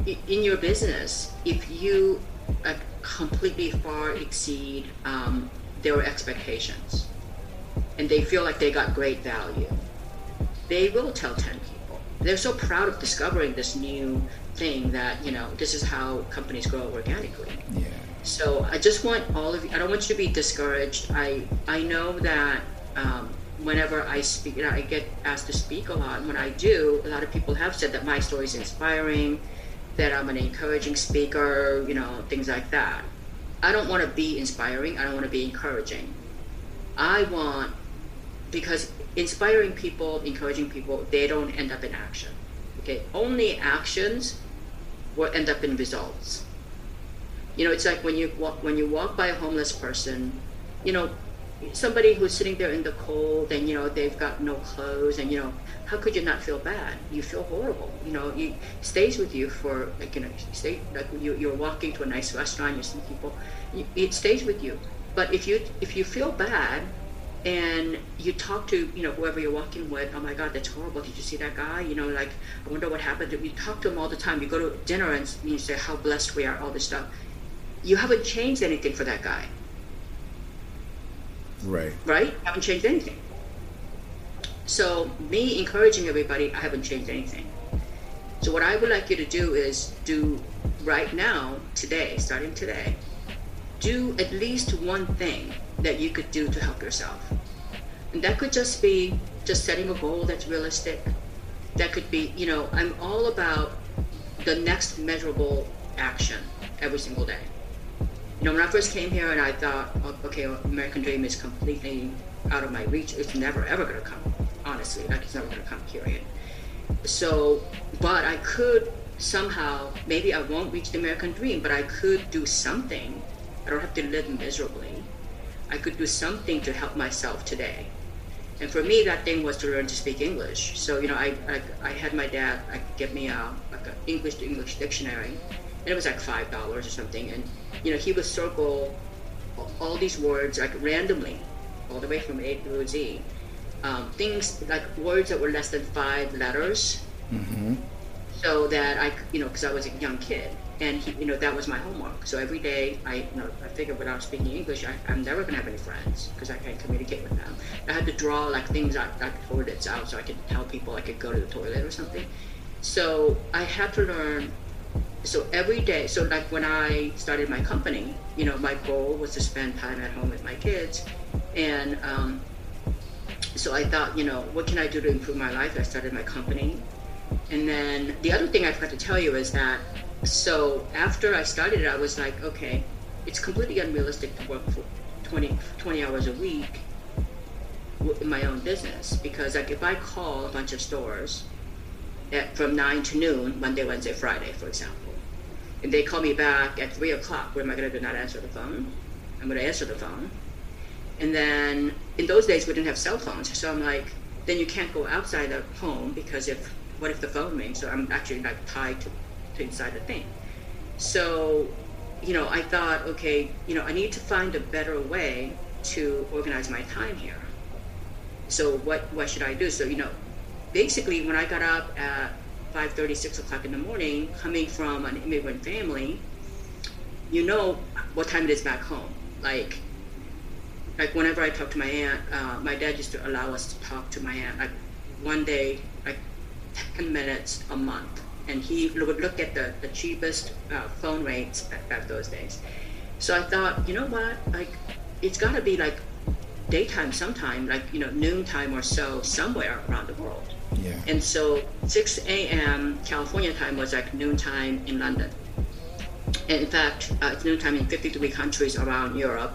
in your business, if you uh, completely far exceed um, their expectations, and they feel like they got great value, they will tell 10 people. They're so proud of discovering this new thing that, you know, this is how companies grow organically. Yeah. So I just want all of you, I don't want you to be discouraged. I, I know that um, whenever I speak, you know, I get asked to speak a lot. And when I do, a lot of people have said that my story is inspiring, that I'm an encouraging speaker, you know, things like that. I don't want to be inspiring. I don't want to be encouraging. I want because inspiring people, encouraging people, they don't end up in action. Okay, only actions will end up in results. You know, it's like when you walk when you walk by a homeless person, you know, somebody who's sitting there in the cold and you know they've got no clothes and you know how could you not feel bad? You feel horrible you know it stays with you for like you know stay like you, you're walking to a nice restaurant you see people it stays with you. But if you if you feel bad and you talk to you know whoever you're walking with oh my god that's horrible. Did you see that guy? You know like i wonder what happened. You talk to him all the time. You go to dinner and you say how blessed we are all this stuff. You haven't changed anything for that guy right right I haven't changed anything so me encouraging everybody i haven't changed anything so what i would like you to do is do right now today starting today do at least one thing that you could do to help yourself. And that could just be just setting a goal that's realistic. That could be, you know, I'm all about the next measurable action every single day. You know, when I first came here and I thought, oh, okay, American Dream is completely out of my reach. It's never ever going to come. Honestly, like it's never going to come. Period. So, but I could somehow, maybe I won't reach the American Dream, but I could do something. I don't have to live miserably I could do something to help myself today. And for me, that thing was to learn to speak English. So you know, I I, I had my dad like, get me a like an English to English dictionary, and it was like five dollars or something. And you know, he would circle all these words like randomly, all the way from A to Z. Um, things like words that were less than five letters, mm-hmm. so that I you know because I was a young kid and he, you know that was my homework. So every day, I you know I figured without speaking English, I, am never gonna have any friends because I can't communicate with them. I had to draw like things like, like toilets out so I could tell people I could go to the toilet or something. So I had to learn. So every day, so like when I started my company, you know, my goal was to spend time at home with my kids, and um, so I thought, you know, what can I do to improve my life? I started my company, and then the other thing I forgot to tell you is that so after I started I was like, okay, it's completely unrealistic to work for 20, 20 hours a week in my own business. Because like if I call a bunch of stores at, from 9 to noon, Monday, Wednesday, Friday, for example, and they call me back at 3 o'clock, what am I going to do? Not answer the phone? I'm going to answer the phone. And then in those days, we didn't have cell phones. So I'm like, then you can't go outside the home because if, what if the phone rings? So I'm actually like tied to to inside the thing. So, you know, I thought, okay, you know, I need to find a better way to organize my time here. So what what should I do? So, you know, basically when I got up at 5.30, 6 o'clock in the morning, coming from an immigrant family, you know what time it is back home. Like, like whenever I talk to my aunt, uh, my dad used to allow us to talk to my aunt like one day, like 10 minutes a month and he would look at the, the cheapest uh, phone rates back, back those days. So I thought, you know what, like it's got to be like daytime sometime, like you know noontime or so somewhere around the world. Yeah. And so 6 a.m. California time was like noontime in London. And in fact, uh, it's noontime in 53 countries around Europe.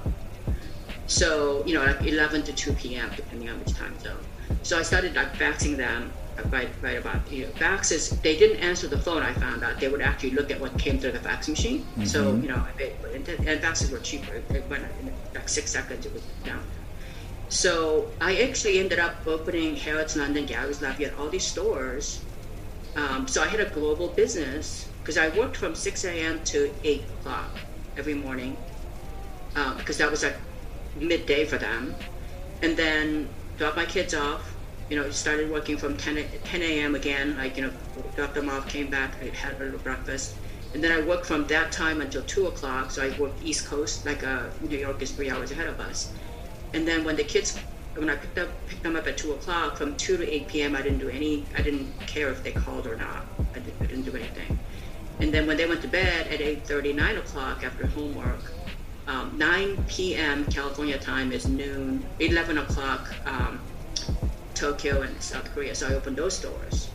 So you know, like 11 to 2 p.m. depending on which time zone. So I started like faxing them right, right about you know, faxes. They didn't answer the phone. I found out they would actually look at what came through the fax machine. Mm-hmm. So you know, they, and, and faxes were cheaper. It went in like six seconds. It was down. So I actually ended up opening Harrods, London, Galeries, Lafayette, all these stores. Um, so I had a global business because I worked from 6 a.m. to 8 o'clock every morning because um, that was like midday for them. And then drop my kids off, you know, started working from 10, 10 a.m. again, like, you know, dropped them off, came back, I had a little breakfast. And then I worked from that time until 2 o'clock. So I worked East Coast, like uh, New York is three hours ahead of us. And then when the kids, when I picked, up, picked them up at 2 o'clock, from 2 to 8 p.m., I didn't do any, I didn't care if they called or not. I, did, I didn't do anything. And then when they went to bed at 8.30, 9 o'clock after homework, um, 9 p.m. California time is noon, 11 o'clock um, Tokyo and South Korea. So I opened those doors.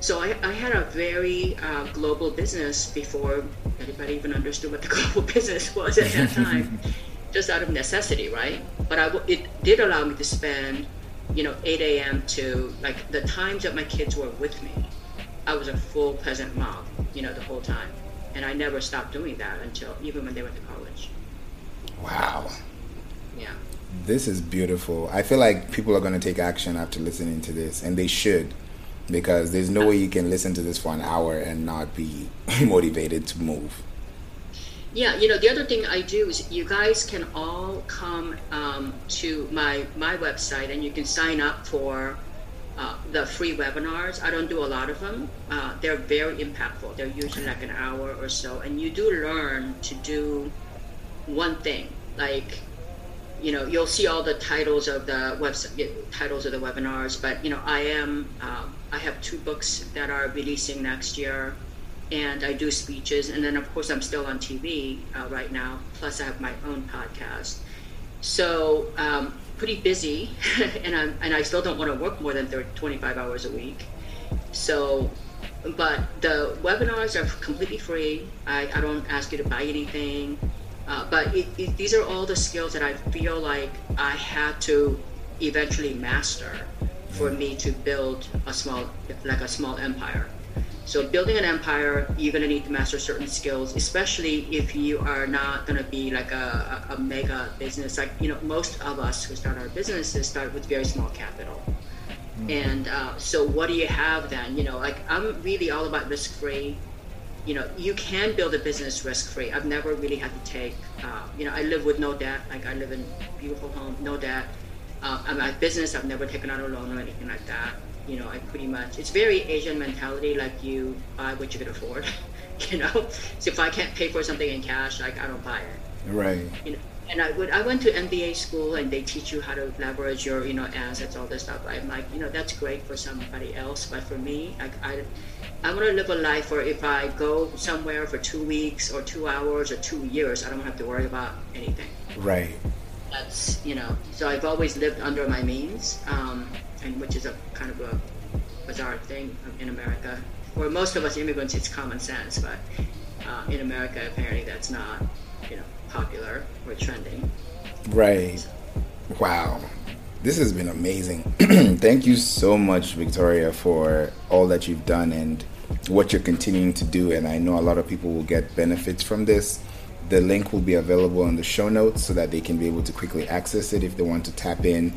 So I, I had a very uh, global business before anybody even understood what the <laughs> global business was at that time. <laughs> just out of necessity, right? But I, it did allow me to spend, you know, 8 a.m. to like the times that my kids were with me. I was a full present mom, you know, the whole time, and I never stopped doing that until even when they went to college. Wow. Yeah. This is beautiful. I feel like people are going to take action after listening to this, and they should, because there's no way you can listen to this for an hour and not be <laughs> motivated to move. Yeah, you know, the other thing I do is you guys can all come um, to my my website and you can sign up for uh, the free webinars. I don't do a lot of them. Uh, they're very impactful. They're usually like an hour or so, and you do learn to do one thing. Like, you know, you'll see all the titles of the website, titles of the webinars. But you know, I am. Um, I have two books that are releasing next year and I do speeches, and then of course I'm still on TV uh, right now. Plus, I have my own podcast, so um, pretty busy, <laughs> and I'm and I still don't want to work more than 30, 25 hours a week. So, but the webinars are completely free. I, I don't ask you to buy anything, uh, but it, it, these are all the skills that I feel like I had to eventually master for me to build a small, like a small empire. So building an empire, you're going to need to master certain skills, especially if you are not going to be like a, a, mega business. Like, you know, most of us who start our businesses start with very small capital. Mm-hmm. And uh, so what do you have then? You know, like I'm really all about risk free. You know, you can build a business risk free. I've never really had to take, uh, you know, I live with no debt. Like I live in a beautiful home, no debt. Uh, I'm a business. I've never taken out a loan or anything like that you know, I pretty much it's very Asian mentality, like you buy what you can afford, <laughs> you know. So if I can't pay for something in cash, like I don't buy it. Right. You know, and I would I went to MBA school and they teach you how to leverage your you know assets, all this stuff. I'm like, you know, that's great for somebody else, but for me, like I. I want to live a life where if I go somewhere for two weeks or two hours or two years, I don't have to worry about anything. Right. That's you know. So I've always lived under my means. Um, and which is a kind of a bizarre thing in America. For most of us immigrants, it's common sense, but uh, in America, apparently that's not, you know, popular or trending. Right. Wow. This has been amazing. <clears throat> Thank you so much, Victoria, for all that you've done and what you're continuing to do. And I know a lot of people will get benefits from this. The link will be available in the show notes so that they can be able to quickly access it if they want to tap in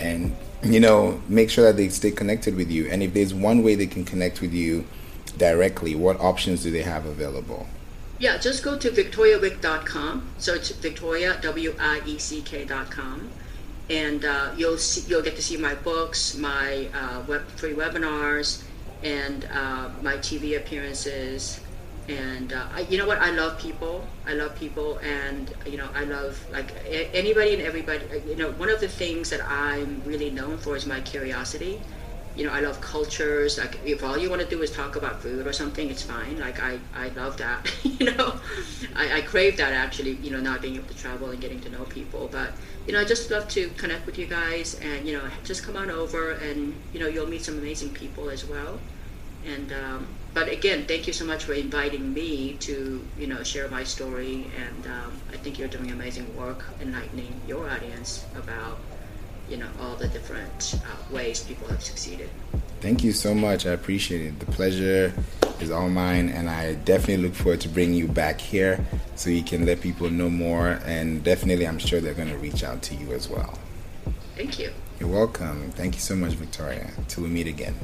and you know, make sure that they stay connected with you. And if there's one way they can connect with you directly, what options do they have available? Yeah, just go to victoriawieck.com. So it's Victoria W I E C K.com, and uh, you'll see, you'll get to see my books, my uh, web, free webinars, and uh, my TV appearances, and uh, I, you know what? I love people. I love people. And you know i love like anybody and everybody uh, you know one of the things that i'm really known for is my curiosity. You know i love cultures. Like if all you want to do is talk about food or something it's fine. Like i i love that <laughs> you know? I, I crave that actually you know not being able to travel and getting to know people. But you know i just love to connect with you guys and you know just come on over and you know you'll meet some amazing people as well. And um, but again, thank you so much for inviting me to you know share my story, and um, I think you're doing amazing work enlightening your audience about you know all the different uh, ways people have succeeded. Thank you so much. I appreciate it. The pleasure is all mine, and I definitely look forward to bringing you back here so you can let people know more. And definitely, I'm sure they're going to reach out to you as well. Thank you. You're welcome. Thank you so much, Victoria. Till we meet again.